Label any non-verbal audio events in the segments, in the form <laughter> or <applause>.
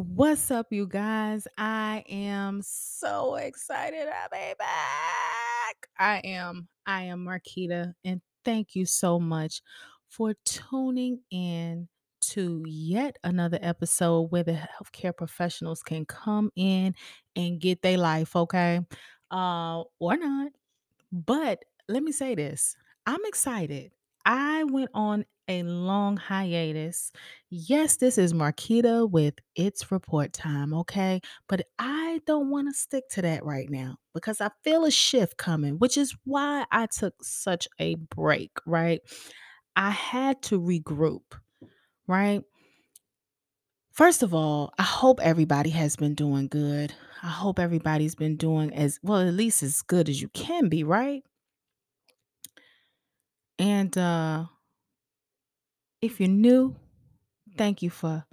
What's up, you guys? I am so excited to be back. I am. I am Marquita, and thank you so much for tuning in to yet another episode where the healthcare professionals can come in and get their life, okay? Uh, or not. But let me say this I'm excited. I went on a long hiatus. Yes, this is Marquita with It's Report Time, okay? But I don't want to stick to that right now because I feel a shift coming, which is why I took such a break, right? I had to regroup, right? First of all, I hope everybody has been doing good. I hope everybody's been doing as well, at least as good as you can be, right? And uh if you're new, thank you for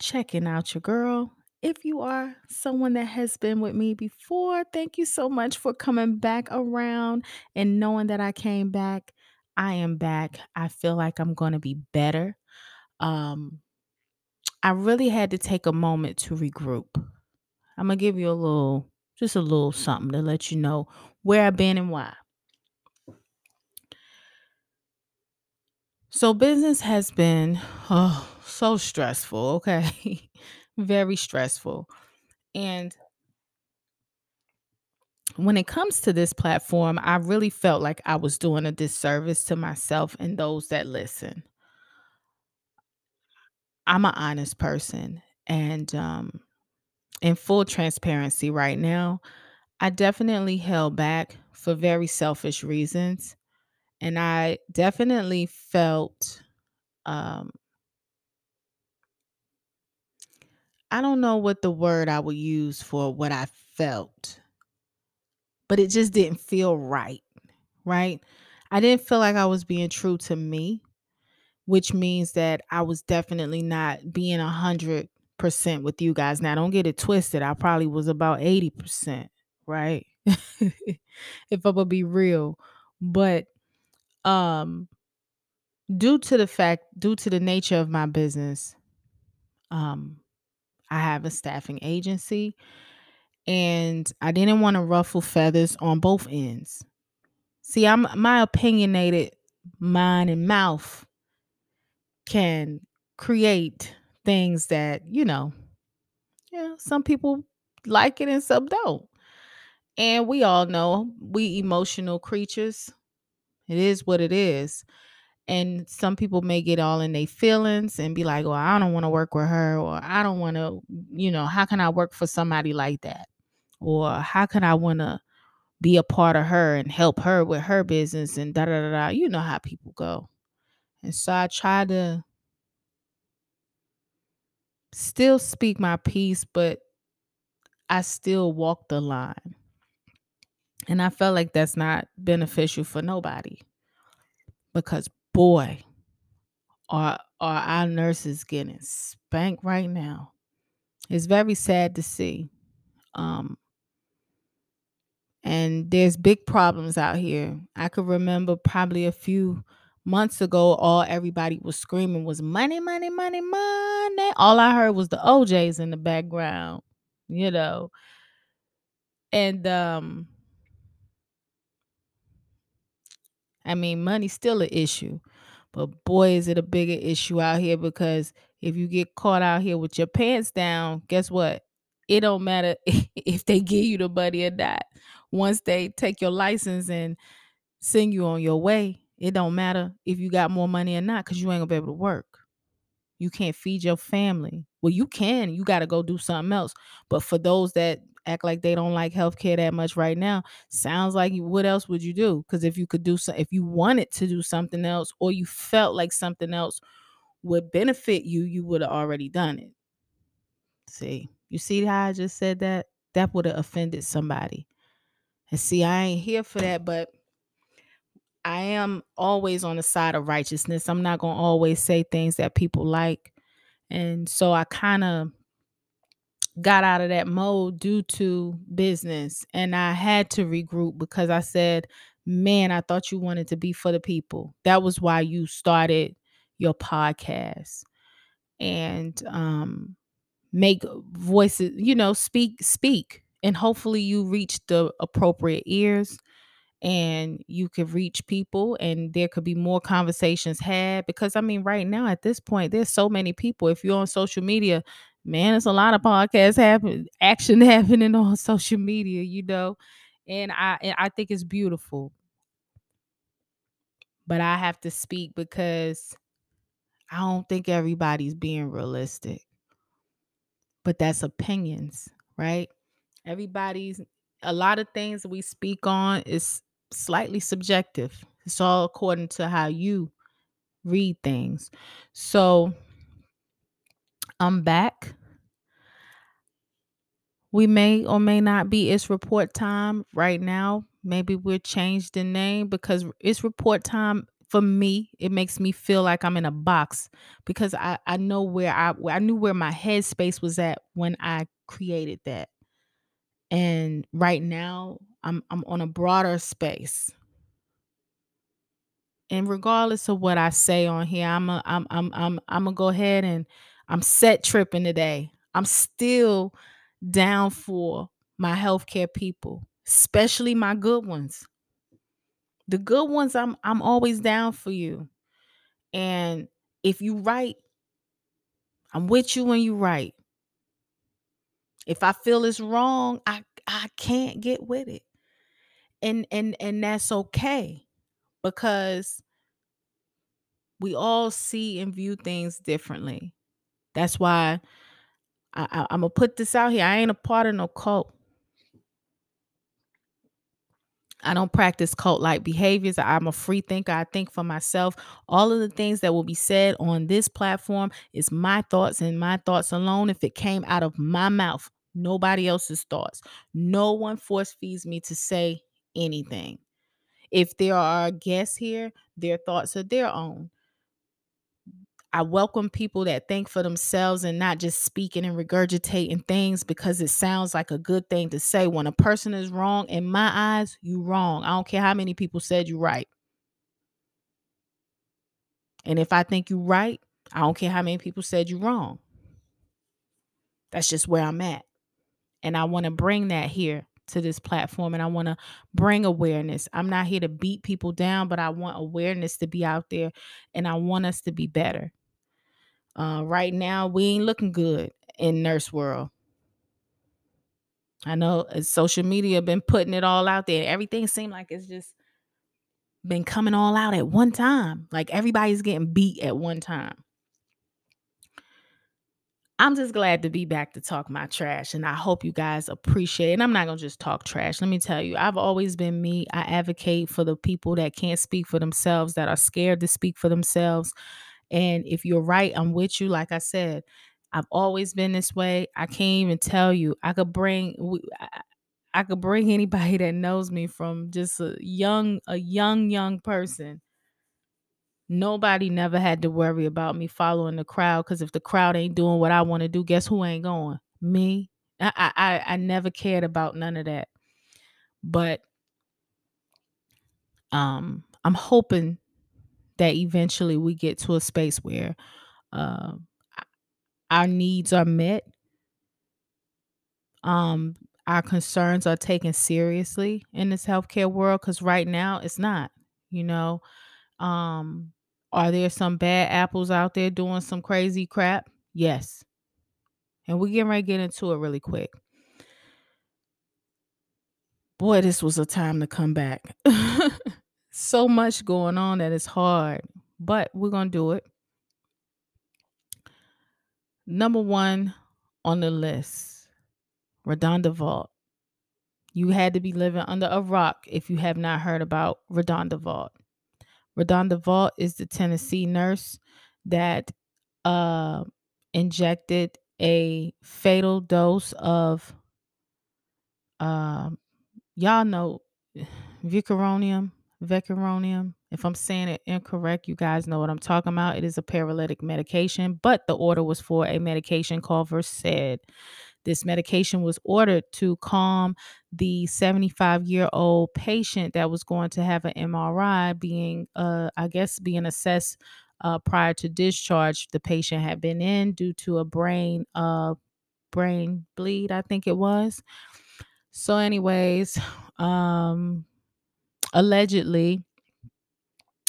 checking out your girl. If you are someone that has been with me before, thank you so much for coming back around and knowing that I came back. I am back. I feel like I'm going to be better. Um I really had to take a moment to regroup. I'm going to give you a little just a little something to let you know where I've been and why. So business has been oh, so stressful, okay? <laughs> Very stressful. And when it comes to this platform, I really felt like I was doing a disservice to myself and those that listen. I'm an honest person and um in full transparency right now, I definitely held back for very selfish reasons and I definitely felt um I don't know what the word I would use for what I felt, but it just didn't feel right, right? I didn't feel like I was being true to me, which means that I was definitely not being a hundred percent with you guys. Now, don't get it twisted. I probably was about 80%, right? <laughs> if I'm gonna be real. But um due to the fact, due to the nature of my business, um, I have a staffing agency and I didn't want to ruffle feathers on both ends. See, I'm my opinionated mind and mouth can create things that, you know, yeah, some people like it and some don't. And we all know we emotional creatures. It is what it is. And some people may get all in their feelings and be like, well, I don't want to work with her, or I don't want to, you know, how can I work for somebody like that? Or how can I want to be a part of her and help her with her business and da da da da. You know how people go. And so I try to still speak my piece, but I still walk the line. And I felt like that's not beneficial for nobody. Because boy, are are our nurses getting spanked right now. It's very sad to see. Um and there's big problems out here. I could remember probably a few months ago, all everybody was screaming was money, money, money, money. All I heard was the OJs in the background, you know. And um I mean, money's still an issue, but boy, is it a bigger issue out here because if you get caught out here with your pants down, guess what? It don't matter <laughs> if they give you the money or not. Once they take your license and send you on your way, it don't matter if you got more money or not because you ain't gonna be able to work. You can't feed your family. Well, you can. You got to go do something else. But for those that act like they don't like healthcare that much right now, sounds like you- what else would you do? Because if you could do so, if you wanted to do something else, or you felt like something else would benefit you, you would have already done it. See, you see how I just said that? That would have offended somebody. And see, I ain't here for that, but I am always on the side of righteousness. I'm not going to always say things that people like. And so I kind of got out of that mode due to business. And I had to regroup because I said, man, I thought you wanted to be for the people. That was why you started your podcast. And um, make voices, you know, speak, speak. And hopefully you reach the appropriate ears and you could reach people and there could be more conversations had because i mean right now at this point there's so many people. If you're on social media man it's a lot of podcasts happen <laughs> action happening on <laughs> social media you know and i and i think it's beautiful. But i have to speak because i don't think everybody's being realistic. But that's opinions right? Everybody's a lot of things we speak on is slightly subjective. It's all according to how you read things. So I'm back. We may or may not be it's report time right now. Maybe we'll change the name because it's report time for me. It makes me feel like I'm in a box because I, I know where I I knew where my headspace was at when I created that. And right now I'm I'm on a broader space and regardless of what I say on here, I'm a, I'm I'm I'm I'm gonna go ahead and I'm set tripping today. I'm still down for my healthcare people, especially my good ones. The good ones, I'm I'm always down for you. And if you right, I'm with you when you right. If I feel it's wrong, I I can't get with it. And and and that's okay because we all see and view things differently. That's why I, I'm gonna put this out here. I ain't a part of no cult. I don't practice cult like behaviors. I'm a free thinker. I think for myself. All of the things that will be said on this platform is my thoughts and my thoughts alone. If it came out of my mouth, nobody else's thoughts. No one force feeds me to say anything. If there are guests here, their thoughts are their own. I welcome people that think for themselves and not just speaking and regurgitating things because it sounds like a good thing to say. When a person is wrong, in my eyes, you wrong. I don't care how many people said you right. And if I think you right, I don't care how many people said you wrong. That's just where I'm at. And I want to bring that here to this platform and I want to bring awareness. I'm not here to beat people down, but I want awareness to be out there and I want us to be better. Uh, right now, we ain't looking good in nurse world. I know uh, social media been putting it all out there. Everything seemed like it's just been coming all out at one time. Like everybody's getting beat at one time. I'm just glad to be back to talk my trash, and I hope you guys appreciate. It. And I'm not gonna just talk trash. Let me tell you, I've always been me. I advocate for the people that can't speak for themselves, that are scared to speak for themselves. And if you're right, I'm with you. Like I said, I've always been this way. I can't even tell you. I could bring I could bring <laughs> anybody that knows me from just a young a young young person. Nobody never had to worry about me following the crowd because if the crowd ain't doing what I want to do, guess who ain't going? Me. I, I I never cared about none of that. But um I'm hoping that eventually we get to a space where uh, our needs are met, um, our concerns are taken seriously in this healthcare world. Because right now, it's not. You know, um, are there some bad apples out there doing some crazy crap? Yes. And we're getting ready to get into it really quick. Boy, this was a time to come back. <laughs> so much going on that it's hard, but we're going to do it. Number one on the list, RaDonda Vaught. You had to be living under a rock if you have not heard about RaDonda Vaught. RaDonda Vaught is the Tennessee nurse that uh, injected a fatal dose of, uh, y'all know, Vicuronium, Vecuronium. If I'm saying it incorrect, you guys know what I'm talking about. It is a paralytic medication, but the order was for a medication called Versed. This medication was ordered to calm the 75 year old patient that was going to have an MRI being, uh, I guess, being assessed uh, prior to discharge. The patient had been in due to a brain uh, brain bleed, I think it was. So, anyways, um, allegedly,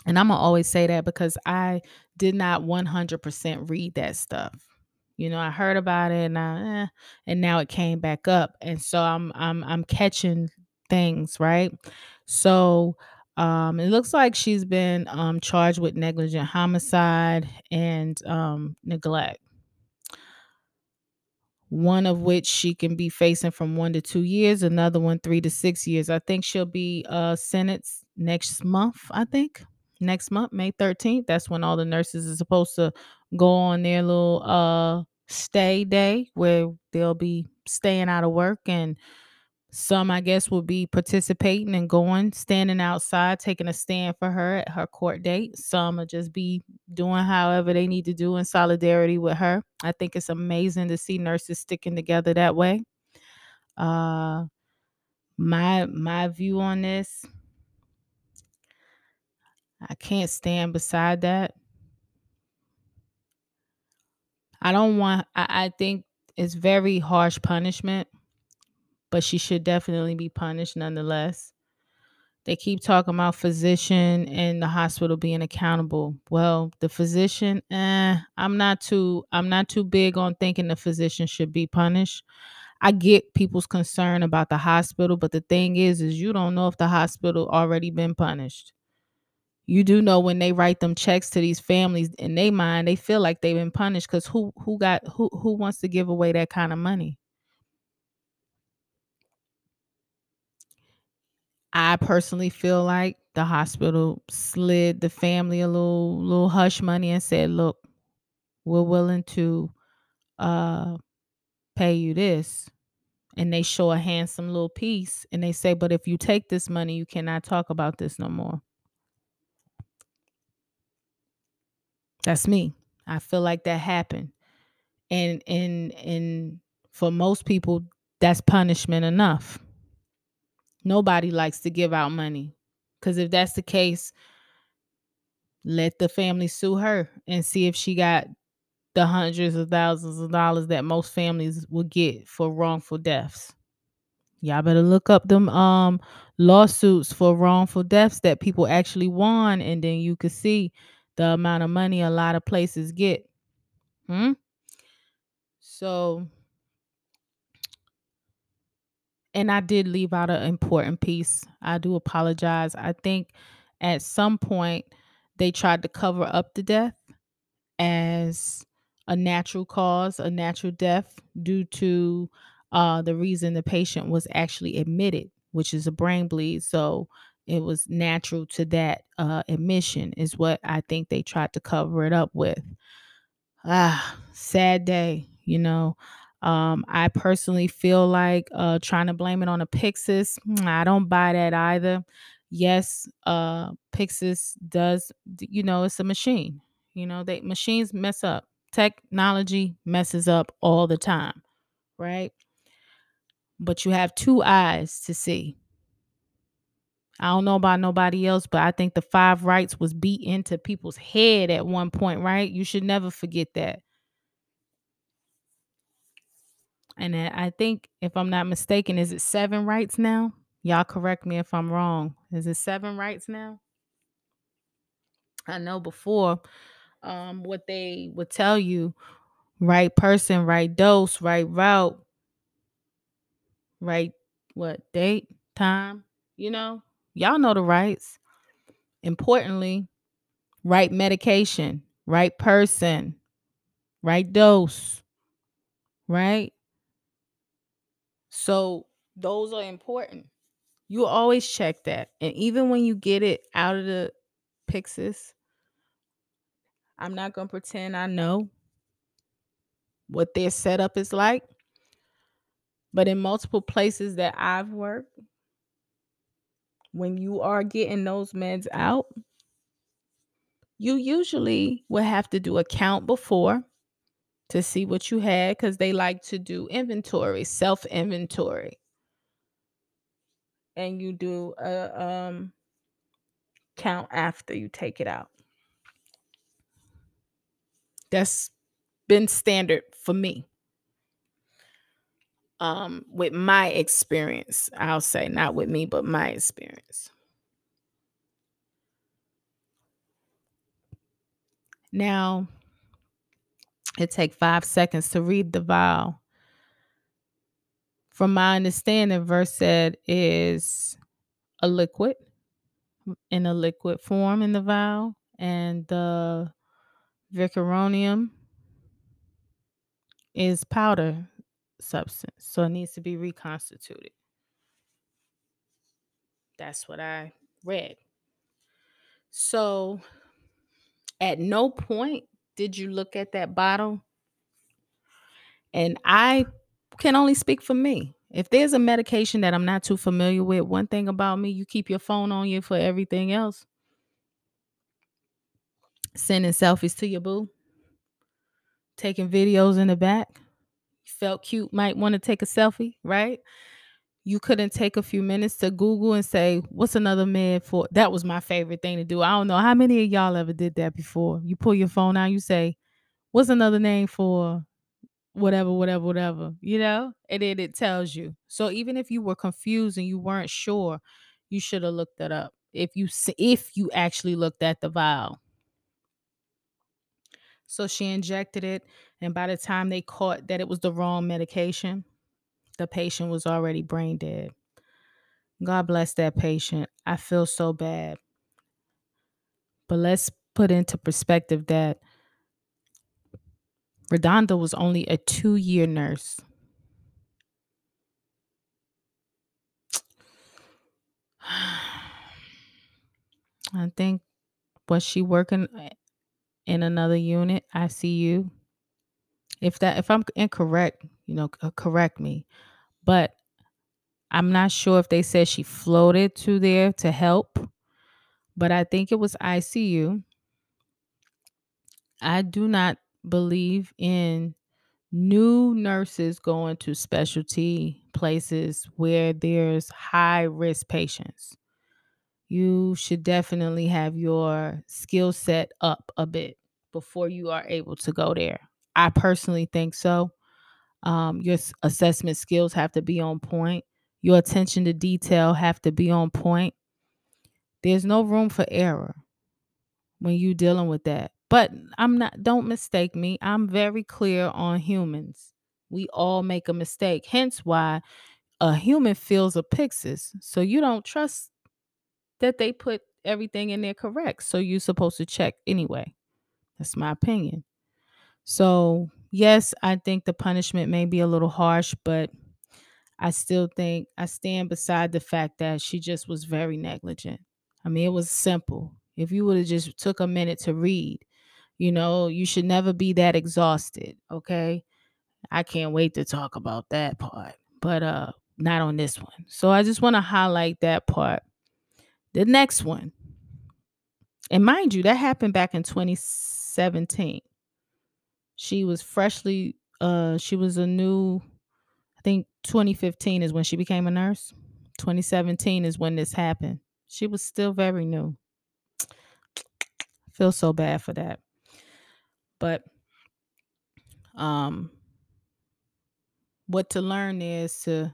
and I'm gonna always say that because I did not 100% read that stuff. You know, I heard about it and I, eh, and now it came back up, and so I'm I'm I'm catching things right. So, um, it looks like she's been um charged with negligent homicide and um neglect one of which she can be facing from one to two years, another one three to six years. I think she'll be uh sentenced next month, I think. Next month, May 13th. That's when all the nurses are supposed to go on their little uh stay day where they'll be staying out of work and some, I guess, will be participating and going, standing outside, taking a stand for her at her court date. Some will just be doing however they need to do in solidarity with her. I think it's amazing to see nurses sticking together that way. Uh my my view on this, I can't stand beside that. I don't want I, I think it's very harsh punishment, but she should definitely be punished nonetheless. They keep talking about physician and the hospital being accountable. Well, the physician, eh, I'm not too I'm not too big on thinking the physician should be punished. I get people's concern about the hospital, but the thing is is you don't know if the hospital already been punished. You do know when they write them checks to these families in their mind, they feel like they've been punished because who who got who who wants to give away that kind of money? I personally feel like the hospital slid the family a little little hush money and said, "Look, we're willing to uh pay you this." And they show a handsome little piece and they say, "But if you take this money, you cannot talk about this no more." That's me. I feel like that happened. And and and for most people, that's punishment enough. Nobody likes to give out money. Cuz if that's the case, let the family sue her and see if she got the hundreds of thousands of dollars that most families will get for wrongful deaths. Y'all better look up them um lawsuits for wrongful deaths that people actually won and then you could see the amount of money a lot of places get. Hmm? So and I did leave out an important piece. I do apologize. I think at some point they tried to cover up the death as a natural cause, a natural death due to uh, the reason the patient was actually admitted, which is a brain bleed. So it was natural to that uh, admission, is what I think they tried to cover it up with. Ah, sad day, you know. Um, I personally feel like uh, trying to blame it on a Pyxis. mm, I don't buy that either. Yes, uh, Pyxis does, you know, it's a machine. You know, they machines mess up. Technology messes up all the time, right? But you have two eyes to see. I don't know about nobody else, but I think the five rights was beat into people's head at one point, right? You should never forget that. And I think, if I'm not mistaken, is it seven rights now? Y'all correct me if I'm wrong. Is it seven rights now? I know before, um, what they would tell you, right person, right dose, right route, right what date, time, you know, y'all know the rights. Importantly, right medication, right person, right dose, right? So those are important. You always check that. And even when you get it out of the Pyxis, I'm not going to pretend I know what their setup is like. But in multiple places that I've worked, when you are getting those meds out, you usually will have to do a count before to see what you had because they like to do inventory, self inventory. And you do a um, count after you take it out. That's been standard for me. Um with my experience i'll say not with me but my experience now it take five seconds to read the vow. from my understanding Versed is a liquid in a liquid form in the vial and the vicuronium is powder substance so it needs to be reconstituted. That's what i read. So at no point did you look at that bottle? And i can only speak for me. If there's a medication that i'm not too familiar with one thing about me you keep your phone on you for everything else. Sending selfies to your boo. Taking videos in the back felt cute might want to take a selfie right you couldn't take a few minutes to Google and say, what's another med for? That was my favorite thing to do. I don't know how many of y'all ever did that before. You pull your phone out, you say, what's another name for whatever, whatever, whatever, you know? And then it tells you. So even if you were confused and you weren't sure, you should have looked that up. If you if you actually looked at the vial. So she injected it, and by the time they caught that it was the wrong medication, the patient was already brain dead. God bless that patient. I feel so bad. But let's put into perspective that RaDonda was only a two year nurse. <sighs> I think was she working eh, in another unit, ICU? If that if I'm incorrect, you know, uh, correct me. But I'm not sure if they said she floated to there to help, but I think it was ICU. I do not believe in new nurses going to specialty places where there's high risk patients. You should definitely have your skill set up a bit before you are able to go there. I personally think so. Um, your assessment skills have to be on point. Your attention to detail have to be on point. There's no room for error when you dealing with that. But I'm not don't mistake me. I'm very clear on humans. We all make a mistake. Hence why a human feels a Pyxis. So you don't trust that they put everything in there correct. So you're supposed to check anyway. That's my opinion. So, yes, I think the punishment may be a little harsh, but I still think I stand beside the fact that she just was very negligent. I mean, it was simple. If you would have just took a minute to read, you know, you should never be that exhausted, okay? I can't wait to talk about that part, but uh not on this one. So I just want to highlight that part. The next one. And mind you, that happened back in 2017. She was freshly uh she was a new I think 2015 is when she became a nurse. 2017 is when this happened. She was still very new. Feel so bad for that. But um what to learn is to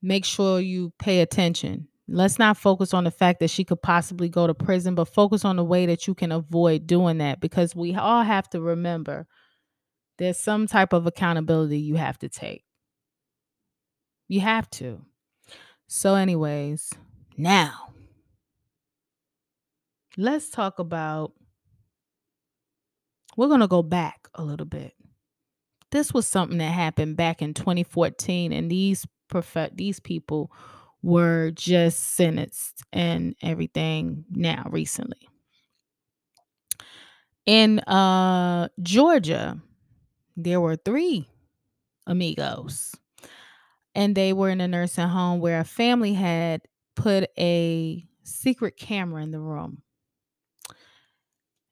make sure you pay attention. Let's not focus on the fact that she could possibly go to prison, but focus on the way that you can avoid doing that because we all have to remember there's some type of accountability you have to take. You have to. So, anyways, now let's talk about we're going to go back a little bit. This was something that happened back in 2014 and these prof- these people were just sentenced and everything now recently. In uh Georgia, there were 3 amigos. And they were in a nursing home where a family had put a secret camera in the room.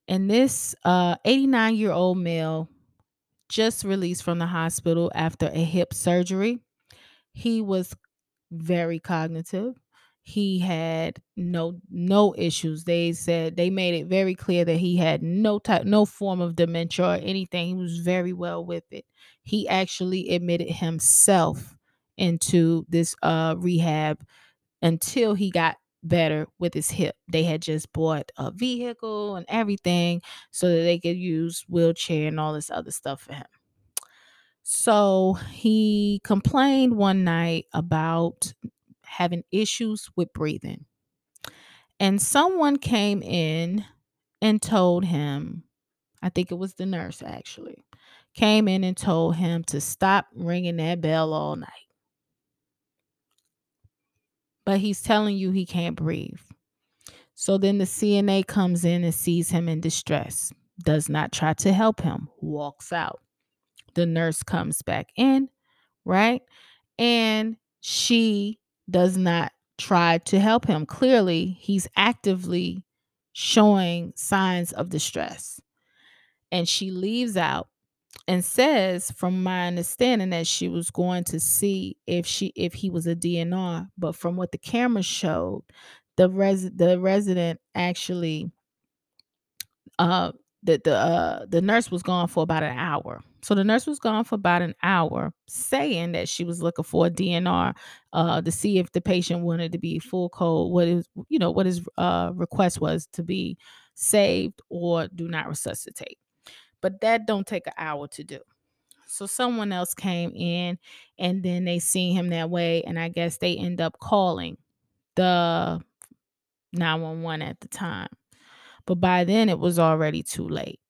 And this 89 uh, year old male just released from the hospital after a hip surgery. He was very cognitive. he had no no issues. They said they made it very clear that he had no type no form of dementia or anything. He was very well with it. He actually admitted himself into this uh rehab until he got better with his hip. They had just bought a vehicle and everything so that they could use wheelchair and all this other stuff for him. So he complained one night about having issues with breathing. And someone came in and told him, I think it was the nurse actually, came in and told him to stop ringing that bell all night. But he's telling you he can't breathe. So then the CNA comes in and sees him in distress, does not try to help him, walks out. The nurse comes back in, right? And she does not try to help him. Clearly, he's actively showing signs of distress. And she leaves out and says from my understanding that she was going to see if she if he was a DNR, but from what the camera showed, the res the resident actually uh the the uh the nurse was gone for about an hour. So the nurse was gone for about an hour, saying that she was looking for a DNR uh, to see if the patient wanted to be full code, what is you know what his uh, request was to be saved or do not resuscitate. But that don't take an hour to do. So someone else came in, and then they seen him that way, and I guess they end up calling the 911 at the time. But by then it was already too late.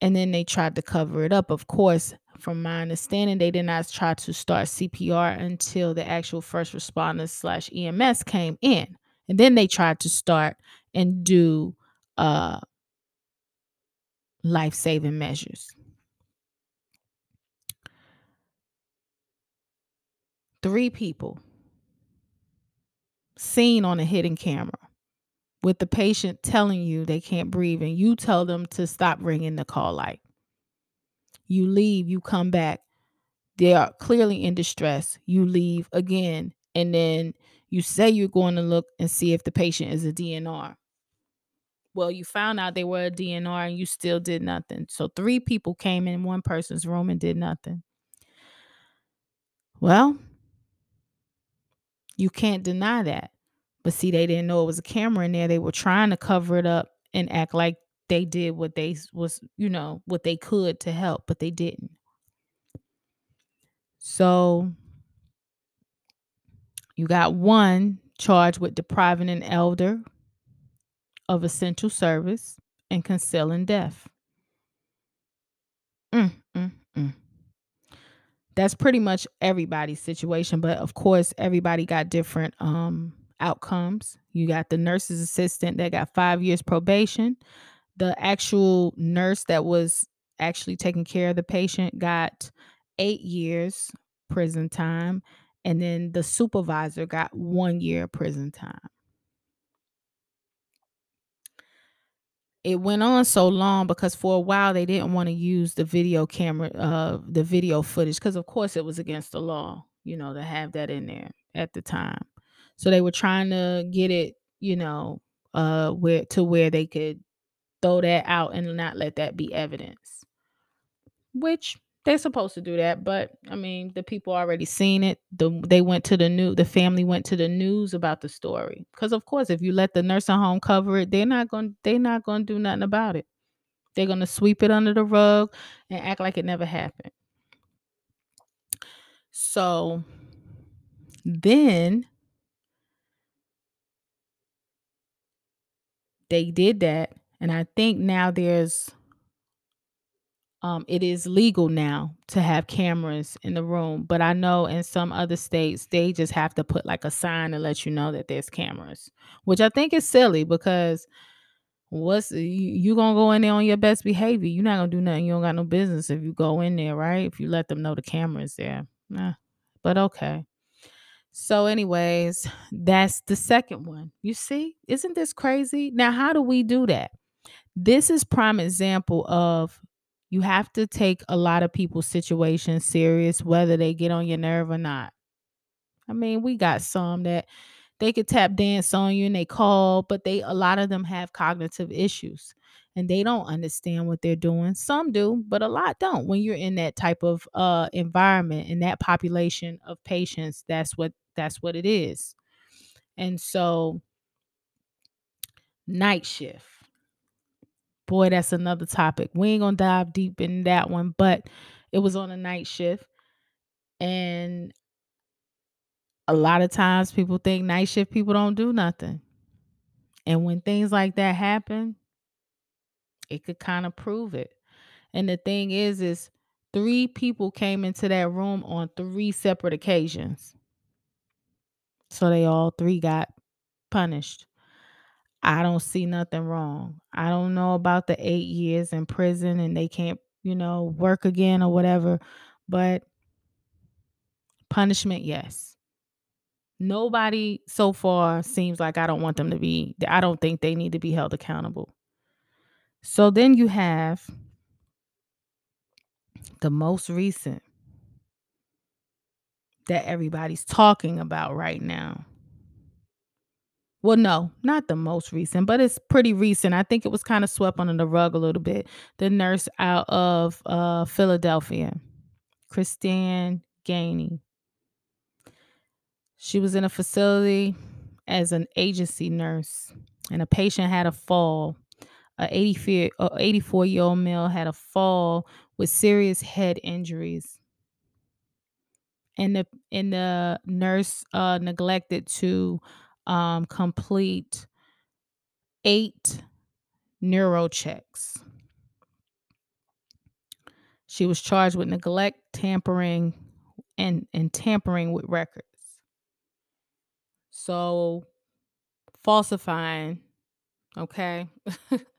and then they tried to cover it up. Of course, from my understanding, they did not try to start CPR until the actual first responders slash EMS came in, and then they tried to start and do uh, life saving measures. Three people seen on a hidden camera with the patient telling you they can't breathe and you tell them to stop ringing the call light. You leave, you come back. They are clearly in distress. You leave again, and then you say you're going to look and see if the patient is a DNR. Well, you found out they were a DNR and you still did nothing. So, three people came in one person's room and did nothing. Well, you can't deny that. But see, they didn't know it was a camera in there. They were trying to cover it up and act like they did what they was, you know, what they could to help, but they didn't. So you got one charged with depriving an elder of essential service and concealing death. Mm, mm, mm that's pretty much everybody's situation but of course everybody got different um outcomes. You got the nurse's assistant that got five years probation. The actual nurse that was actually taking care of the patient got eight years prison time. And then the supervisor got one year prison time. It went on so long because for a while they didn't want to use the video camera uh the video footage because of course it was against the law you know to have that in there at the time so they were trying to get it, you know, uh where to where they could throw that out and not let that be evidence. Which they're supposed to do that, but I mean, the people already seen it. The they went to the new the family went to the news about the story. Cuz of course, if you let the nursing home cover it, they're not going they're not going to do nothing about it. They're going to sweep it under the rug and act like it never happened. So then they did that and i think now there's um it is legal now to have cameras in the room but i know in some other states they just have to put like a sign to let you know that there's cameras which i think is silly because what's you, you gonna go in there on your best behavior you're not gonna do nothing you don't got no business if you go in there right if you let them know the cameras there nah, but okay so, anyways, that's the second one. You see, isn't this crazy? Now, how do we do that? This is prime example of You have to take a lot of people's situations serious, whether they get on your nerve or not. I mean, we got some that they could tap dance on you and they call, but they a lot of them have cognitive issues and they don't understand what they're doing. Some do, but a lot don't. When you're in that type of uh environment in that population of patients, that's what that's what it is. And so night shift. Boy, that's another topic. We ain't gonna dive deep in that one, but it was on a night shift. And a lot of times people think night shift people don't do nothing. And when things like that happen, it could kind of prove it. And the thing is, is three people came into that room on three separate occasions. So they all three got punished. I don't see nothing wrong. I don't know about the eight years in prison and they can't, you know, work again or whatever, but punishment, yes. Nobody so far seems like I don't want them to be, I don't think they need to be held accountable. So then you have the most recent that everybody's talking about right now. Well, no, not the most recent, but it's pretty recent. I think it was kind of swept under the rug a little bit. The nurse out of uh, Philadelphia, Christine Gainey. She was in a facility as an agency nurse, and a patient had a fall. A 84 year old male had a fall with serious head injuries and the and the nurse uh, neglected to um, complete eight neuro checks. She was charged with neglect, tampering, and and tampering with records. So falsifying, okay,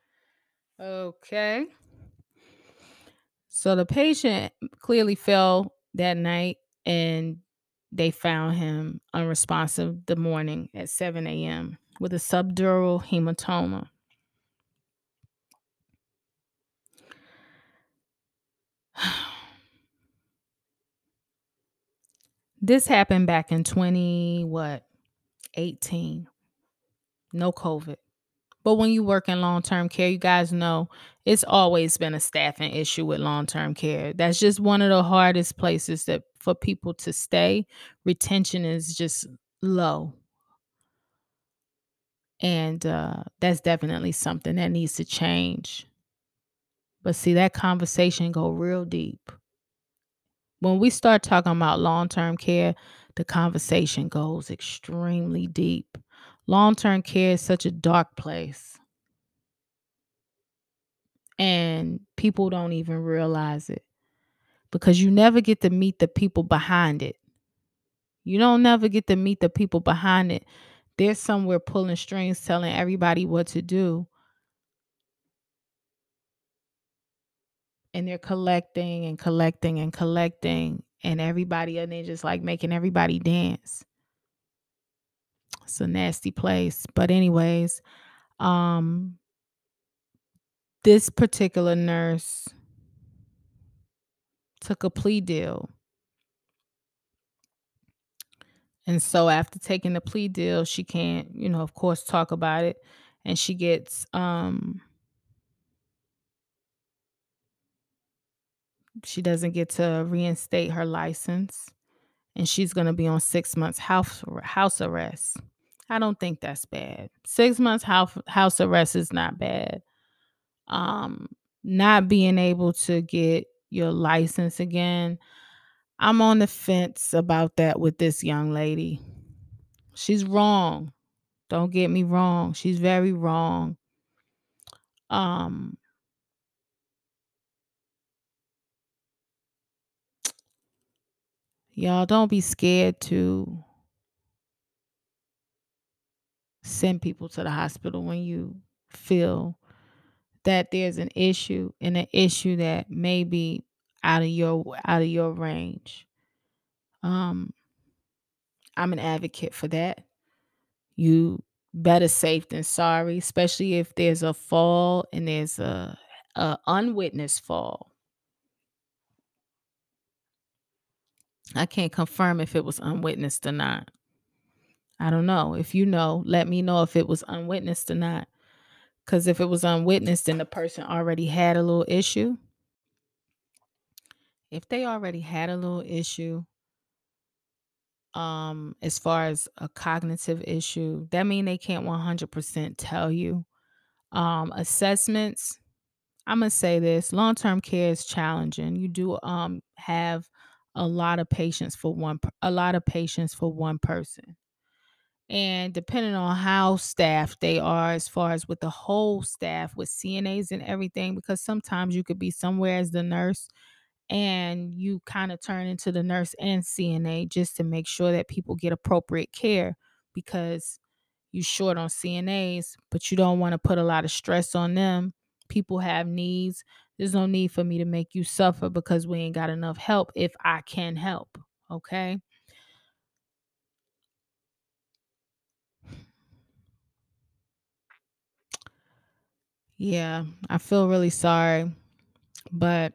<laughs> okay. So the patient clearly fell that night and they found him unresponsive the morning at 7 a.m. with a subdural hematoma. <sighs> this happened back in 20 what 18 no covid but when you work in long-term care you guys know it's always been a staffing issue with long-term care. That's just one of the hardest places that for people to stay. Retention is just low. And uh, that's definitely something that needs to change. But see that conversation go real deep. When we start talking about long-term care the conversation goes extremely deep long-term care is such a dark place and people don't even realize it because you never get to meet the people behind it. You don't never get to meet the people behind it. They're somewhere pulling strings, telling everybody what to do. And they're collecting and collecting and collecting, and everybody, and they're just like making everybody dance. It's a nasty place. But, anyways, um, this particular nurse took a plea deal. And so after taking the plea deal, she can't, you know, of course, talk about it. And she gets um she doesn't get to reinstate her license and she's going to be on 6 months house house arrest. I don't think that's bad. 6 months house house arrest is not bad. Um not being able to get your license again. I'm on the fence about that with this young lady. She's wrong. Don't get me wrong. She's very wrong. Um Y'all don't be scared to send people to the hospital when you feel that there's an issue and an issue that may be out of your out of your range. Um I'm an advocate for that. You better safe than sorry, especially if there's a fall and there's a, a unwitnessed fall. I can't confirm if it was unwitnessed or not. I don't know. If you know, let me know if it was unwitnessed or not. Because if it was unwitnessed, then the person already had a little issue. If they already had a little issue, um, as far as a cognitive issue, that mean they can't 100% tell you. Um, assessments, I'm gonna say this: long-term care is challenging. You do um have a lot of patients for one a lot of patients for one person. And depending on how staffed they are, as far as with the whole staff, with CNAs and everything, because sometimes you could be somewhere as the nurse and you kind of turn into the nurse and CNA just to make sure that people get appropriate care because you short on CNAs, but you don't want to put a lot of stress on them. People have needs. There's no need for me to make you suffer because we ain't got enough help if I can help. Okay. Yeah, I feel really sorry, but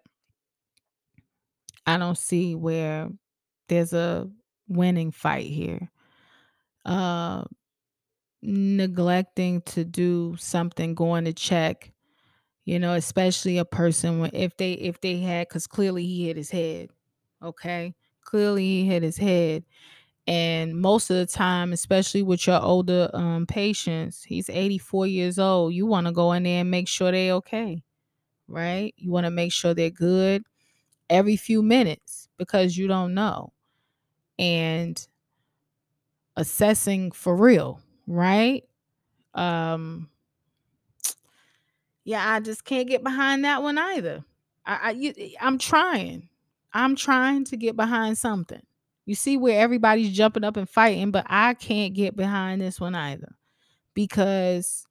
I don't see where there's a winning fight here. Uh neglecting to do something, going to check, you know, especially a person if they if they had cuz clearly he hit his head. Okay? Clearly he hit his head. And most of the time, especially with your older um patients, he's 84 years old. You want to go in there and make sure they're okay, right? You want to make sure they're good every few minutes because you don't know. And assessing for real, right? Um yeah, I just can't get behind that one either. I, I I'm trying. I'm trying to get behind something. You see where everybody's jumping up and fighting, but I can't get behind this one either. Because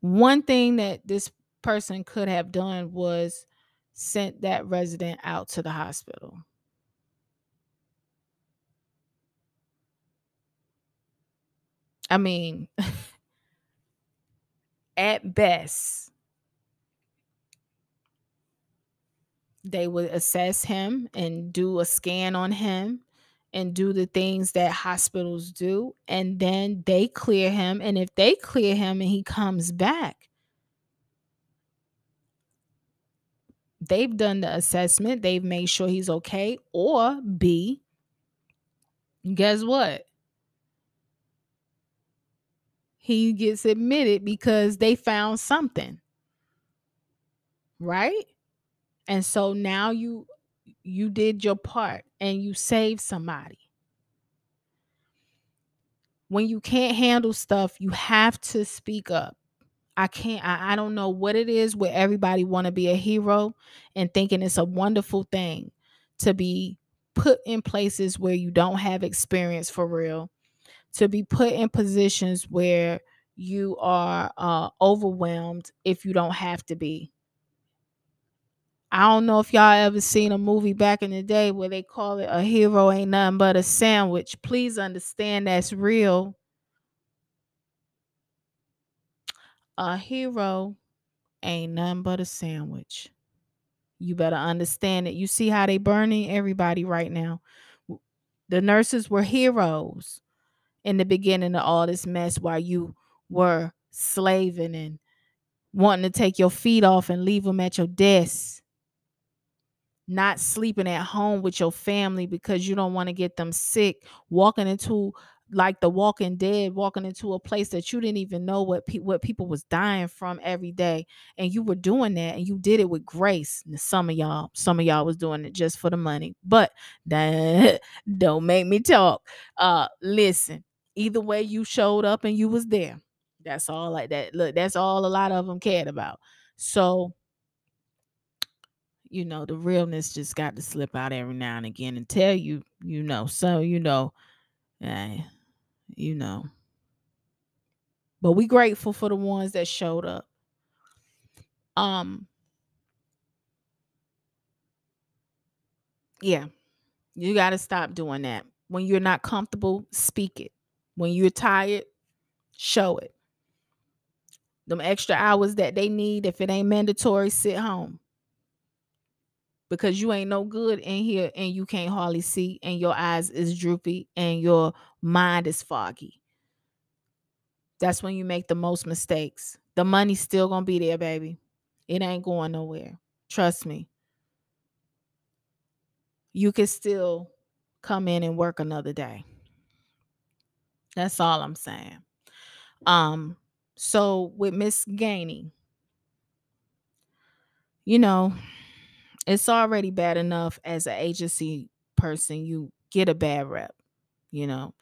one thing that this person could have done was sent that resident out to the hospital. I mean, <laughs> at best, they would assess him and do a scan on him and do the things that hospitals do. And then they clear him. And if they clear him and he comes back, they've done the assessment, they've made sure he's okay. Or B, guess what? He gets admitted because they found something. Right? And so now you you did your part and you saved somebody. When you can't handle stuff, you have to speak up. I can't I, I don't know what it is where everybody want to be a hero and thinking it's a wonderful thing to be put in places where you don't have experience for real, to be put in positions where you are uh, overwhelmed if you don't have to be. I don't know if y'all ever seen a movie back in the day where they call it a hero ain't nothing but a sandwich. Please understand that's real. A hero ain't nothing but a sandwich. You better understand it. You see how they burning everybody right now. The nurses were heroes in the beginning of all this mess while you were slaving and wanting to take your feet off and leave them at your desk not sleeping at home with your family because you don't want to get them sick, walking into like the walking dead walking into a place that you didn't even know what pe- what people was dying from every day and you were doing that and you did it with grace. Some of y'all some of y'all was doing it just for the money but that <laughs> don't make me talk. Uh listen either way you showed up and you was there that's all like that look that's all a lot of them cared about. So you know, the realness just got to slip out every now and again and tell you, you know, so you know, eh, you know. But we grateful for the ones that showed up. Um yeah. You got to stop doing that. When you're not comfortable, speak it. When you're tired, show it. Them extra hours that they need, if it ain't mandatory, sit home because you ain't no good in here and you can't hardly see and your eyes is droopy and your mind is foggy. That's when you make the most mistakes. The money's still gonna be there, baby. It ain't going nowhere. Trust me. You can still come in and work another day. That's all I'm saying. Um, so with Miss Gainey, you know, it's already bad enough as an agency person, you get a bad rep, you know.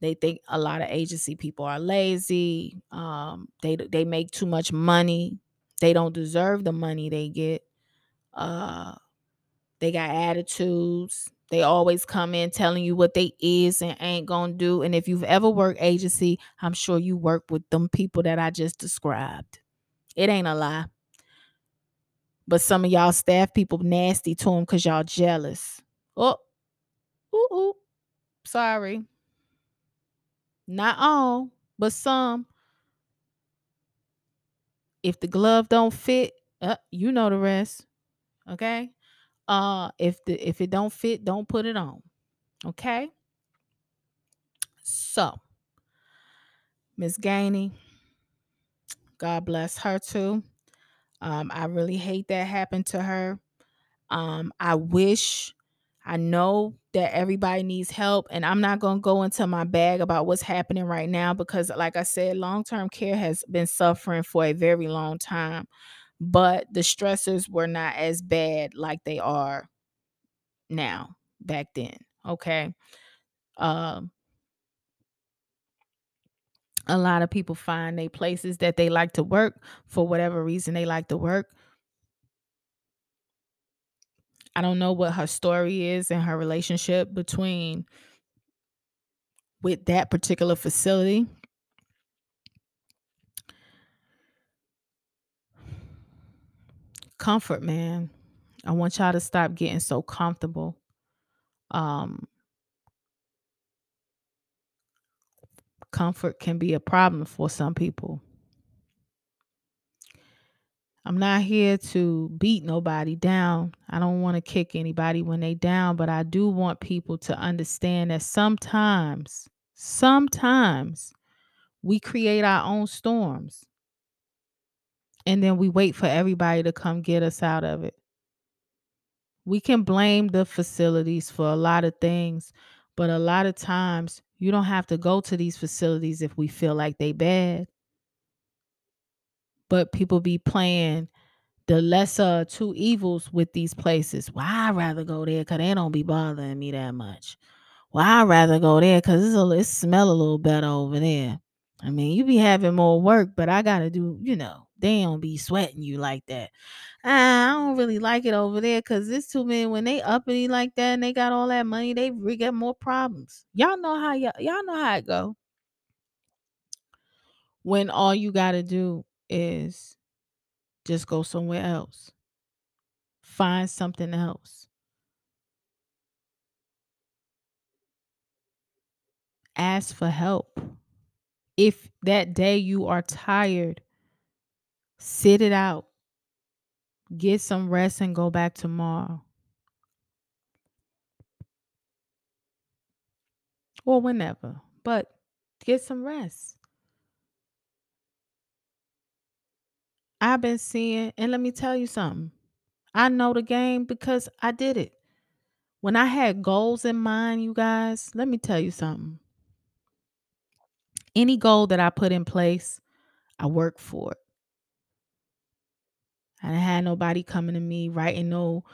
They think a lot of agency people are lazy. Um, they they make too much money. They don't deserve the money they get. Uh, they got attitudes. They always come in telling you what they is and ain't gonna do. And if you've ever worked agency, I'm sure you work with them people that I just described. It ain't a lie. But some of y'all staff people nasty to them because y'all jealous. Oh, ooh, ooh. Sorry. Not all, but some. If the glove don't fit, uh, you know the rest. Okay. Uh, if the if it don't fit, don't put it on. Okay. So, Miss Gainey, God bless her too. Um, I really hate that happened to her. Um, I wish I know that everybody needs help, and I'm not going to go into my bag about what's happening right now because, like I said, long term care has been suffering for a very long time, but the stressors were not as bad like they are now back then. Okay. Um, a lot of people find they places that they like to work for whatever reason they like to work I don't know what her story is and her relationship between with that particular facility. Comfort, man. I want y'all to stop getting so comfortable. Um comfort can be a problem for some people. I'm not here to beat nobody down. I don't want to kick anybody when they down, but I do want people to understand that sometimes, sometimes we create our own storms. And then we wait for everybody to come get us out of it. We can blame the facilities for a lot of things, but a lot of times you don't have to go to these facilities if we feel like they bad but people be playing the lesser two evils with these places. Well, I'd rather go there because they don't be bothering me that much. Well, I'd rather go there because it's a it smell a little better over there. I mean, you be having more work, but I gotta do, you know, they don't be sweating you like that. Ah, I don't really like it over there because it's too many when they uppity like that and they got all that money, they re- get more problems. Y'all know how y'all, y'all know how it go. When all you gotta do is just go somewhere else. Find something else. Ask for help. If that day you are tired, sit it out. Get some rest and go back tomorrow. Or whenever. But get some rest. I've been seeing, and let me tell you something. I know the game because I did it. When I had goals in mind, you guys, let me tell you something. Any goal that I put in place, I work for it. I didn't have nobody coming to me writing no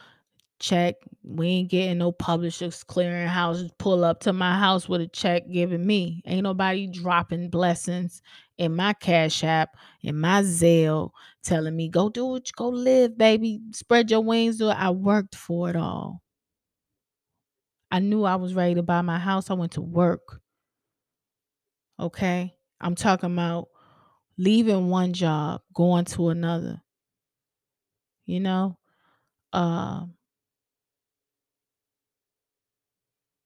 check. We ain't getting no publishers clearing houses pull up to my house with a check giving me. Ain't nobody dropping blessings in my cash app, in my Zelle, telling me go do it, go live, baby. Spread your wings. Do it. I worked for it all. I knew I was ready to buy my house. I went to work. Okay. I'm talking about leaving one job, going to another. You know? Uh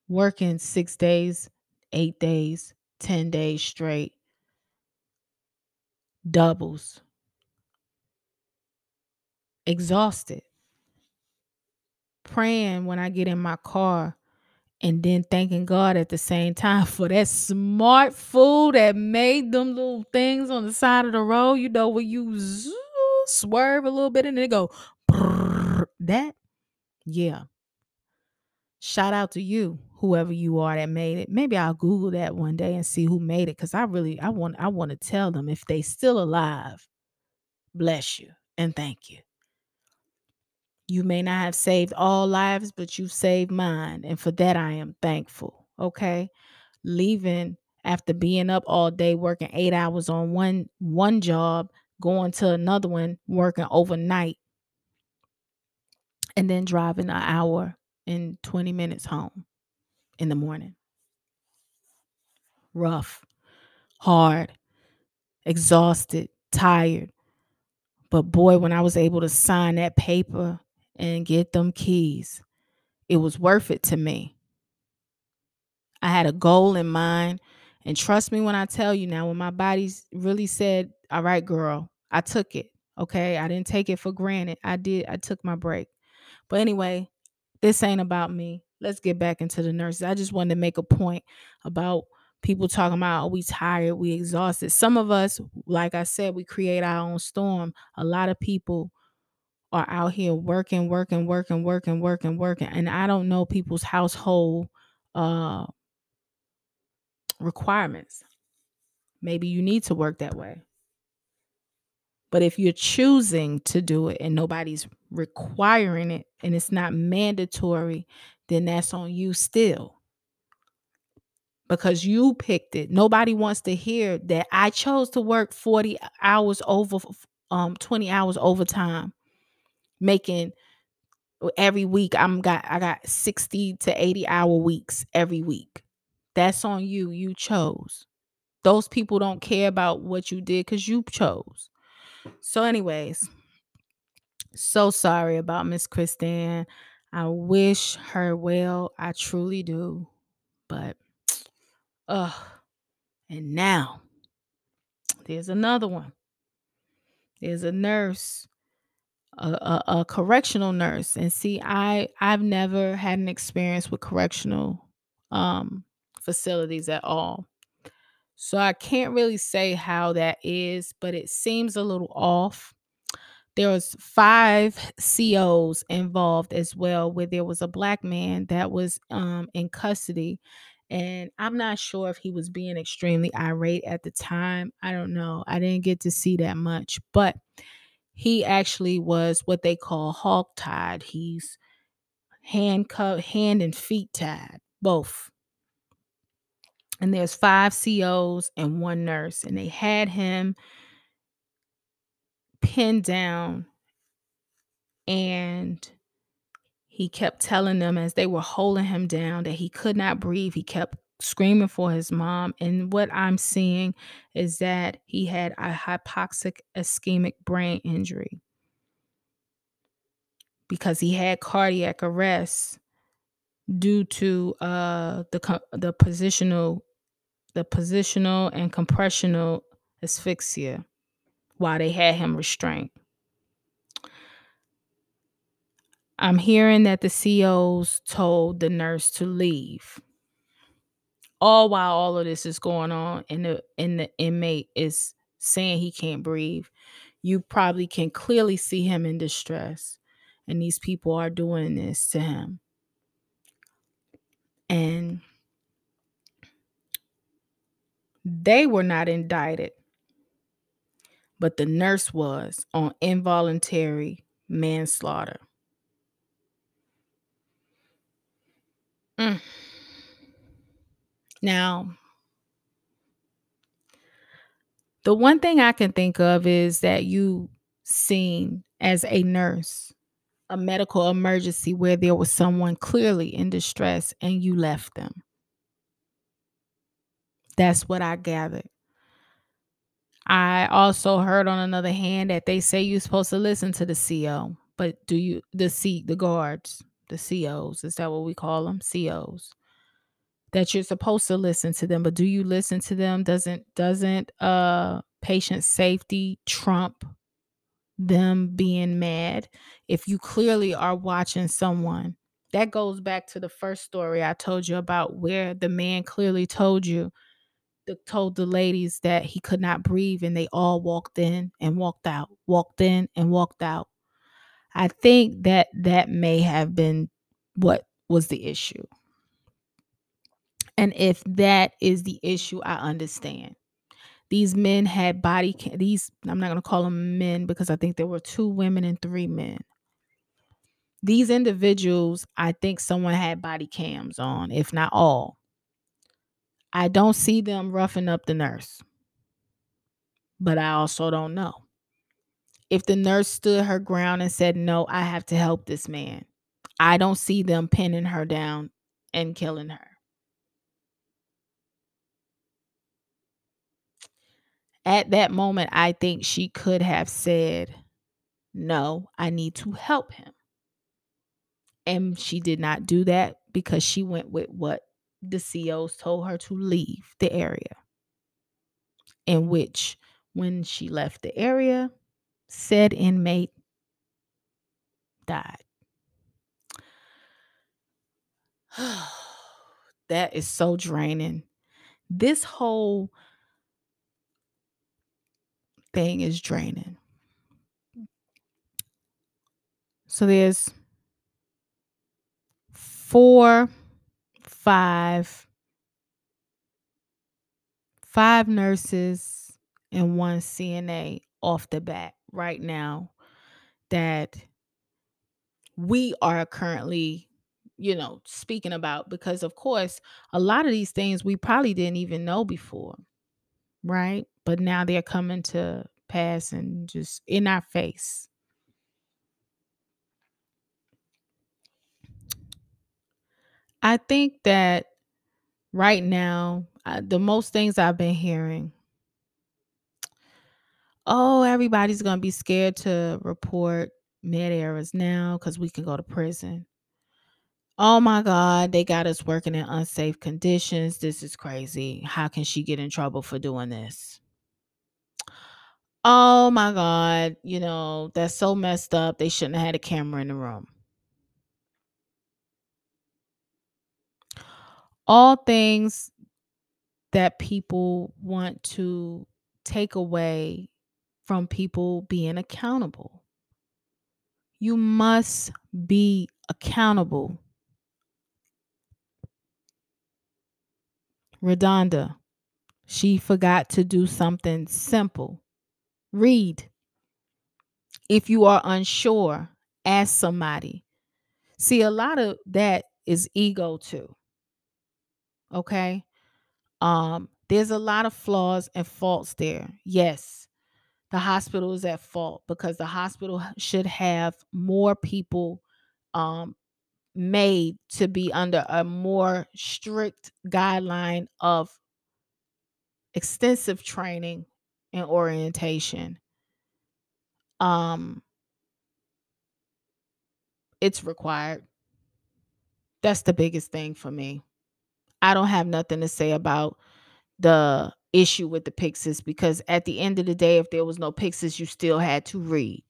working six days, eight days, 10 days straight, doubles, exhausted. praying when I get in my car and then thanking God at the same time <laughs> for that smart fool that made them little things on the side of the road. You know, where you zoo, swerve a little bit and then go <laughs> that. Yeah. Shout out to you, whoever you are that made it. Maybe I'll Google that one day and see who made it because I really I want I want to tell them if they still alive. Bless you and thank you. You may not have saved all lives, but you saved mine. And for that, I am thankful. Okay. Leaving after being up all day, working eight hours on one one job, going to another one, working overnight, and then driving an hour and 20 minutes home in the morning. Rough, hard, exhausted, tired. But boy, when I was able to sign that paper and get them keys, it was worth it to me. I had a goal in mind. And trust me when I tell you now, when my body really said, All right, girl, I took it. Okay. I didn't take it for granted. I did. I took my break. But anyway, this ain't about me. Let's get back into the nurses. I just wanted to make a point about people talking about, oh, we tired, we exhausted. Some of us, like I said, we create our own storm. A lot of people are out here working, working, working, working, working, working. And I don't know people's household uh requirements. Maybe you need to work that way. But if you're choosing to do it and nobody's requiring it and it's not mandatory, then that's on you still. Because you picked it. Nobody wants to hear that I chose to work 40 hours over um 20 hours overtime making every week I'm got I got 60 to 80 hour weeks every week. That's on you. You chose. Those people don't care about what you did cuz you chose. So, anyways, so sorry about Miss Kristen. I wish her well. I truly do. But, ugh. And now, there's another one. There's a nurse, a, a, a correctional nurse. And see, I I've never had an experience with correctional um, facilities at all. So I can't really say how that is, but it seems a little off. There was five COs involved as well, where there was a black man that was um, in custody, and I'm not sure if he was being extremely irate at the time. I don't know. I didn't get to see that much, but he actually was what they call hog tied. He's handcuffed, hand and feet tied, both and there's five COs and one nurse, and they had him pinned down, and he kept telling them as they were holding him down that he could not breathe. He kept screaming for his mom. And what I'm seeing is that he had a hypoxic ischemic brain injury because he had cardiac arrest due to uh, the the positional the positional and compressional asphyxia while they had him restrained. I'm hearing that the COs told the nurse to leave. All while all of this is going on and the and the inmate is saying he can't breathe. You probably can clearly see him in distress. And these people are doing this to him. And they were not indicted, but the nurse was on involuntary manslaughter. Mm. Now, the one thing I can think of is that you seen as a nurse a medical emergency where there was someone clearly in distress and you left them. That's what I gathered. I also heard on another hand that they say you're supposed to listen to the CO, but do you the C the guards, the COs, is that what we call them? COs. That you're supposed to listen to them, but do you listen to them? Doesn't doesn't uh patient safety trump them being mad? If you clearly are watching someone That goes back to the first story I told you about where the man clearly told you the, told the ladies that he could not breathe and they all walked in and walked out, walked in and walked out. I think that that may have been what was the issue. And if that is the issue, I understand. These men had body cam- these I'm not going to call them men because I think there were two women and three men. These individuals, I think someone had body cams on, if not all. I don't see them roughing up the nurse. But I also don't know. If the nurse stood her ground and said, No, I have to help this man, I don't see them pinning her down and killing her. At that moment, I think she could have said, No, I need to help him. And she did not do that because she went with what the COs told her to leave the area. In which, when she left the area, said inmate died. <sighs> that is so draining. This whole thing is draining. So there's four, five, five nurses and one CNA off the bat right now that we are currently you know speaking about because of course a lot of these things we probably didn't even know before right? But now they're coming to pass and just in our face i think that right now uh, the most things i've been hearing oh everybody's gonna be scared to report med errors now because we can go to prison Oh my God, they got us working in unsafe conditions. This is crazy. How can she get in trouble for doing this? Oh my God, you know, that's so messed up. They shouldn't have had a camera in the room. All things that people want to take away from people being accountable. You must be accountable RaDonda, she forgot to do something simple. Read. If you are unsure, ask somebody. See, a lot of that is ego too. Okay? Um there's a lot of flaws and faults there. Yes. The hospital is at fault because the hospital should have more people um made to be under a more strict guideline of extensive training and orientation um it's required that's the biggest thing for me i don't have nothing to say about the issue with the Pyxis because at the end of the day if there was no Pyxis you still had to read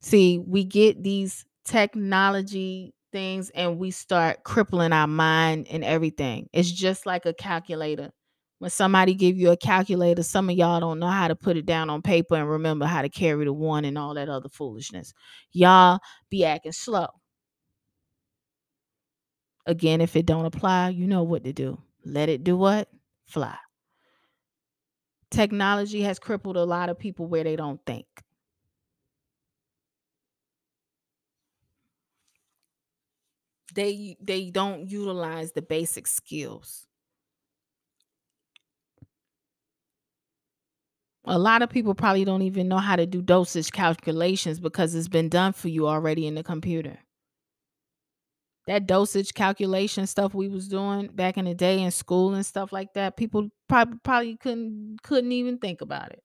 see we get these technology things and we start crippling our mind and everything. It's just like a calculator. When somebody give you a calculator, some of y'all don't know how to put it down on paper and remember how to carry the one and all that other foolishness. Y'all be acting slow. Again, if it don't apply, you know what to do. Let it do what? Fly. Technology has crippled a lot of people where they don't think. they they don't utilize the basic skills. A lot of people probably don't even know how to do dosage calculations because it's been done for you already in the computer. That dosage calculation stuff we was doing back in the day in school and stuff like that, people probably probably couldn't couldn't even think about it.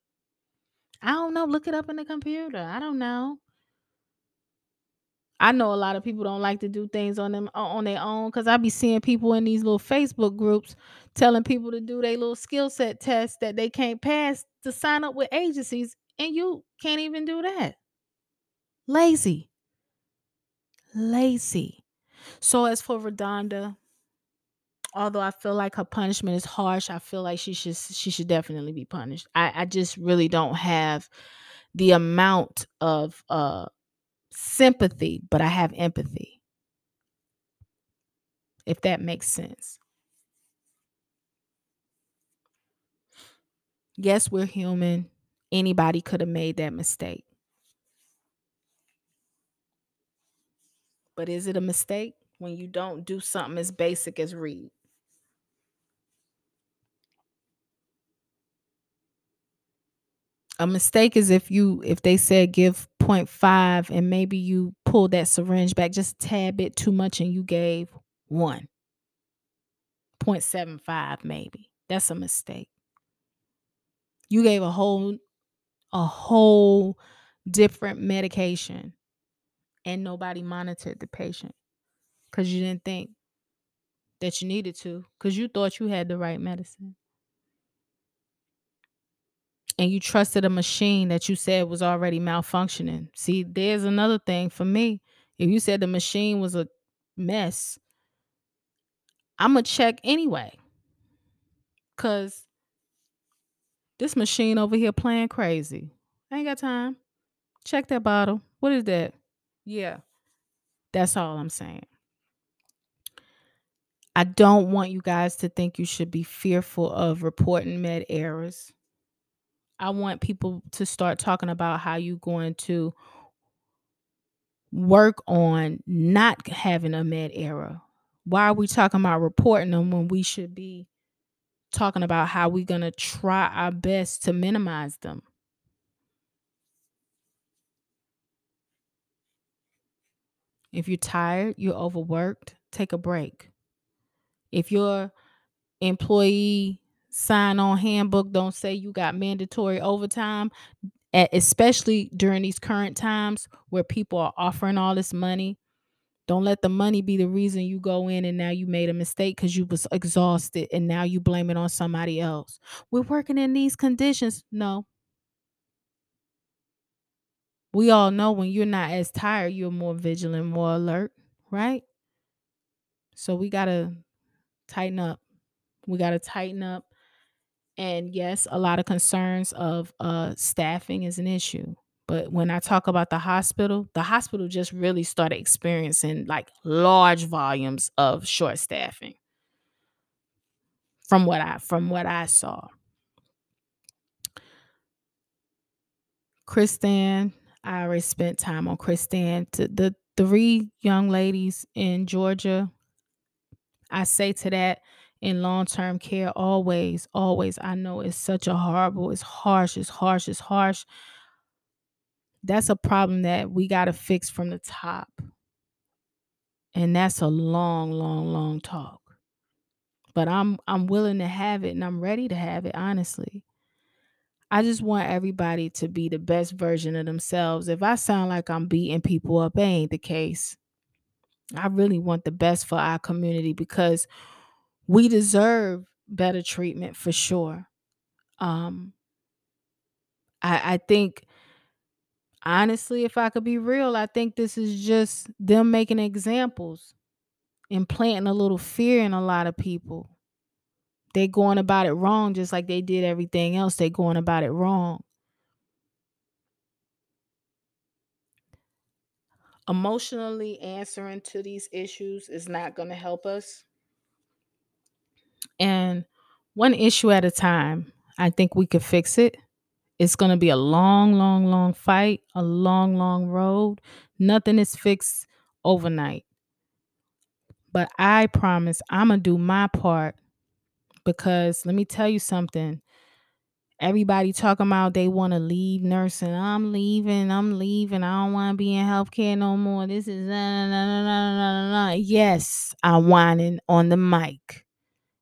I don't know. Look it up in the computer. I don't know. I know a lot of people don't like to do things on them on their own because I be seeing people in these little Facebook groups telling people to do their little skill set tests that they can't pass to sign up with agencies, and you can't even do that. Lazy. lazy. So as for RaDonda, although I feel like her punishment is harsh, I feel like she should she should definitely be punished. I, I just really don't have the amount of uh sympathy, but I have empathy. If that makes sense. Yes, we're human. Anybody could have made that mistake. But is it a mistake when you don't do something as basic as read? A mistake is if you if they said give 0.5 and maybe you pulled that syringe back just a tad bit too much and you gave 1. 0.75 maybe. That's a mistake. You gave a whole a whole different medication and nobody monitored the patient cuz you didn't think that you needed to cuz you thought you had the right medicine. And you trusted a machine that you said was already malfunctioning. See, there's another thing for me. If you said the machine was a mess, I'm going to check anyway. Cuz this machine over here playing crazy. I ain't got time. Check that bottle. What is that? Yeah. That's all I'm saying. I don't want you guys to think you should be fearful of reporting med errors. I want people to start talking about how you're going to work on not having a med error. Why are we talking about reporting them when we should be talking about how we're going to try our best to minimize them? If you're tired, you're overworked, take a break. If your employee sign on handbook don't say you got mandatory overtime, especially during these current times where people are offering all this money, don't let the money be the reason you go in and now you made a mistake because you was exhausted and now you blame it on somebody else. We're working in these conditions. No. We all know when you're not as tired, you're more vigilant, more alert, right? So we got to tighten up. We got to tighten up. And yes, a lot of concerns of uh, staffing is an issue. But when I talk about the hospital, the hospital just really started experiencing like large volumes of short staffing. From what I from what I saw. Kristen, I spent time on Kristen. The three young ladies in Georgia, I say to that in long-term care always, always. I know it's such a horrible, it's harsh, it's harsh, it's harsh. That's a problem that we got to fix from the top. And that's a long, long, long talk. But I'm I'm willing to have it and I'm ready to have it, honestly. I just want everybody to be the best version of themselves. If I sound like I'm beating people up, it ain't the case. I really want the best for our community because we deserve better treatment for sure. Um, I, I think, honestly, if I could be real, I think this is just them making examples and planting a little fear in a lot of people. They going about it wrong just like they did everything else. They're going about it wrong. Emotionally answering to these issues is not going to help us. And one issue at a time, I think we could fix it. It's going to be a long, long, long fight, a long, long road. Nothing is fixed overnight. But I promise I'm going to do my part because let me tell you something. Everybody talking about they want to leave nursing. I'm leaving. I'm leaving. I don't want to be in healthcare no more. This is nah, nah, nah, yes. I'm whining on the mic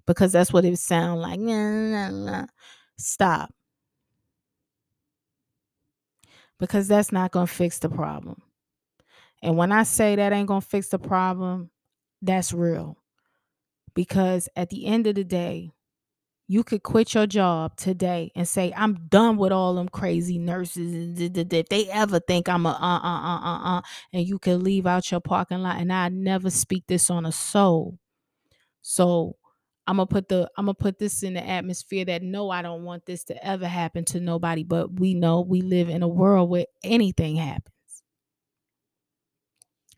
because that's what it sound like. Stop. Because that's not gonna fix the problem. And when I say that ain't gonna fix the problem, that's real. Because at the end of the day, You could quit your job today and say, I'm done with all them crazy nurses. And if they ever think I'm a uh uh uh uh uh, and you can leave out your parking lot. And I never speak this on a soul. So I'm gonna put the I'm gonna put this in the atmosphere that no, I don't want this to ever happen to nobody. But we know we live in a world where anything happens.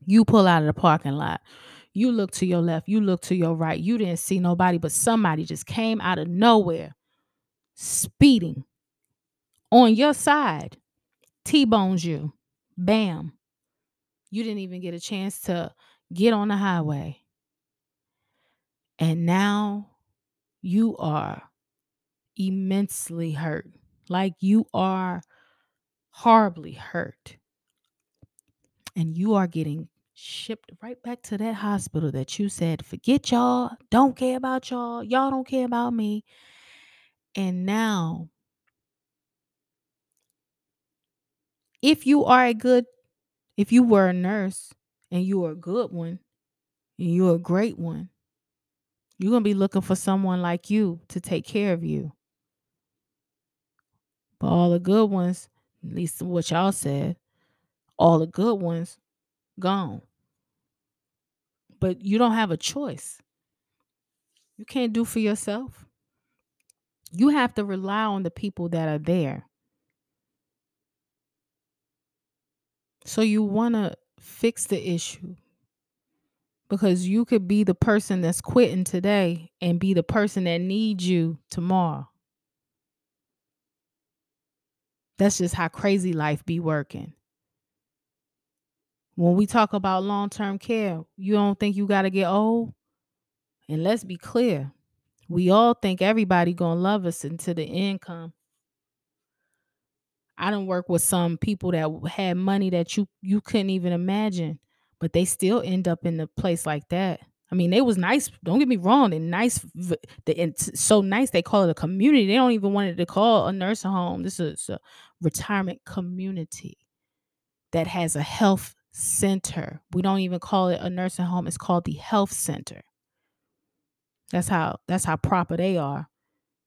You pull out of the parking lot. You look to your left, you look to your right. You didn't see nobody, but somebody just came out of nowhere speeding on your side, T bones you. Bam. You didn't even get a chance to get on the highway. And now you are immensely hurt. Like you are horribly hurt. And you are getting shipped right back to that hospital that you said, forget y'all, don't care about y'all, y'all don't care about me. And now, if you are a good, if you were a nurse and you are a good one, and you're a great one, you're going to be looking for someone like you to take care of you. But all the good ones, at least what y'all said, all the good ones gone. But you don't have a choice. You can't do for yourself. You have to rely on the people that are there. So you want to fix the issue because you could be the person that's quitting today and be the person that needs you tomorrow. That's just how crazy life be working. When we talk about long term care, you don't think you got to get old? And let's be clear, we all think everybody gonna love us until the end come. I don't work with some people that had money that you you couldn't even imagine, but they still end up in a place like that. I mean, they was nice. Don't get me wrong. They're nice. They, so nice. They call it a community. They don't even want it to call a nursing home. This is a retirement community that has a health center. We don't even call it a nursing home. It's called the health center. That's how that's how proper they are.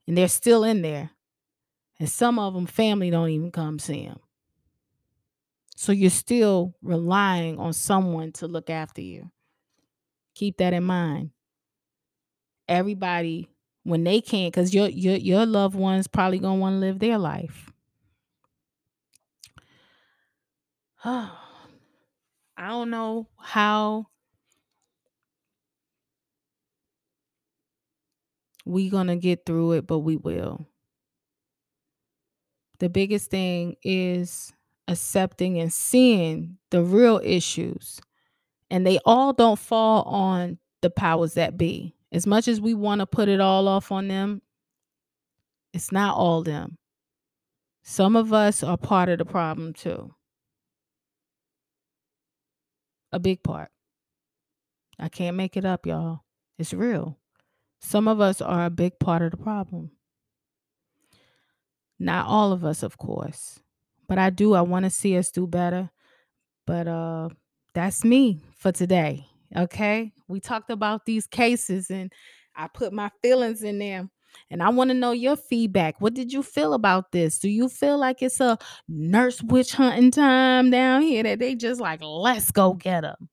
And they're still in there. And some of them family don't even come see them. So you're still relying on someone to look after you. Keep that in mind. Everybody when they can't cuz your your your loved ones probably going to want to live their life. <sighs> <sighs> I don't know how we going to get through it, but we will. The biggest thing is accepting and seeing the real issues. And they all don't fall on the powers that be. As much as we want to put it all off on them, it's not all them. Some of us are part of the problem too. A big part. I can't make it up, y'all. It's real. Some of us are a big part of the problem. Not all of us, of course. But I do. I want to see us do better. But uh that's me for today. Okay? We talked about these cases and I put my feelings in there. And I want to know your feedback. What did you feel about this? Do you feel like it's a nurse witch hunting time down here that they just like, let's go get them?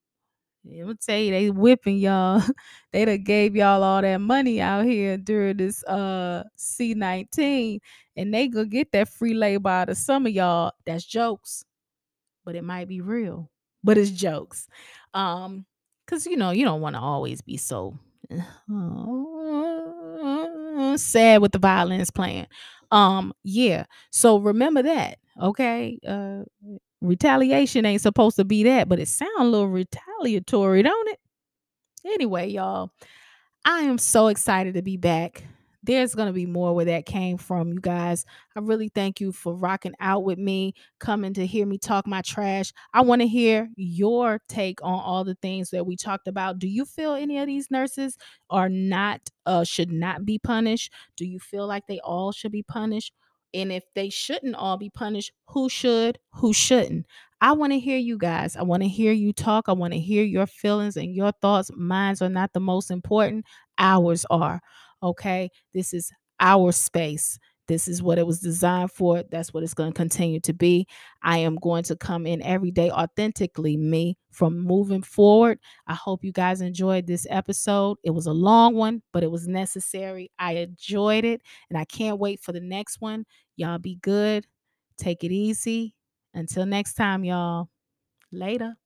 I'm gonna tell you, they whipping y'all. <laughs> they done gave y'all all that money out here during this uh C19, and they gonna get that free labor out of some of y'all. That's jokes, but it might be real. But it's jokes. Um, because you know, you don't want to always be so sad with the violins playing. Um, yeah. So remember that, okay? Uh retaliation ain't supposed to be that, but it sounds a little retaliatory, don't it? Anyway, y'all, I am so excited to be back. There's going to be more where that came from, you guys. I really thank you for rocking out with me, coming to hear me talk my trash. I want to hear your take on all the things that we talked about. Do you feel any of these nurses are not, uh, should not be punished? Do you feel like they all should be punished? And if they shouldn't all be punished, who should, who shouldn't? I want to hear you guys. I want to hear you talk. I want to hear your feelings and your thoughts. Minds are not the most important, ours are. Okay. This is our space. This is what it was designed for. That's what it's going to continue to be. I am going to come in every day authentically me from moving forward. I hope you guys enjoyed this episode. It was a long one, but it was necessary. I enjoyed it, and I can't wait for the next one. Y'all be good. Take it easy. Until next time, y'all. Later.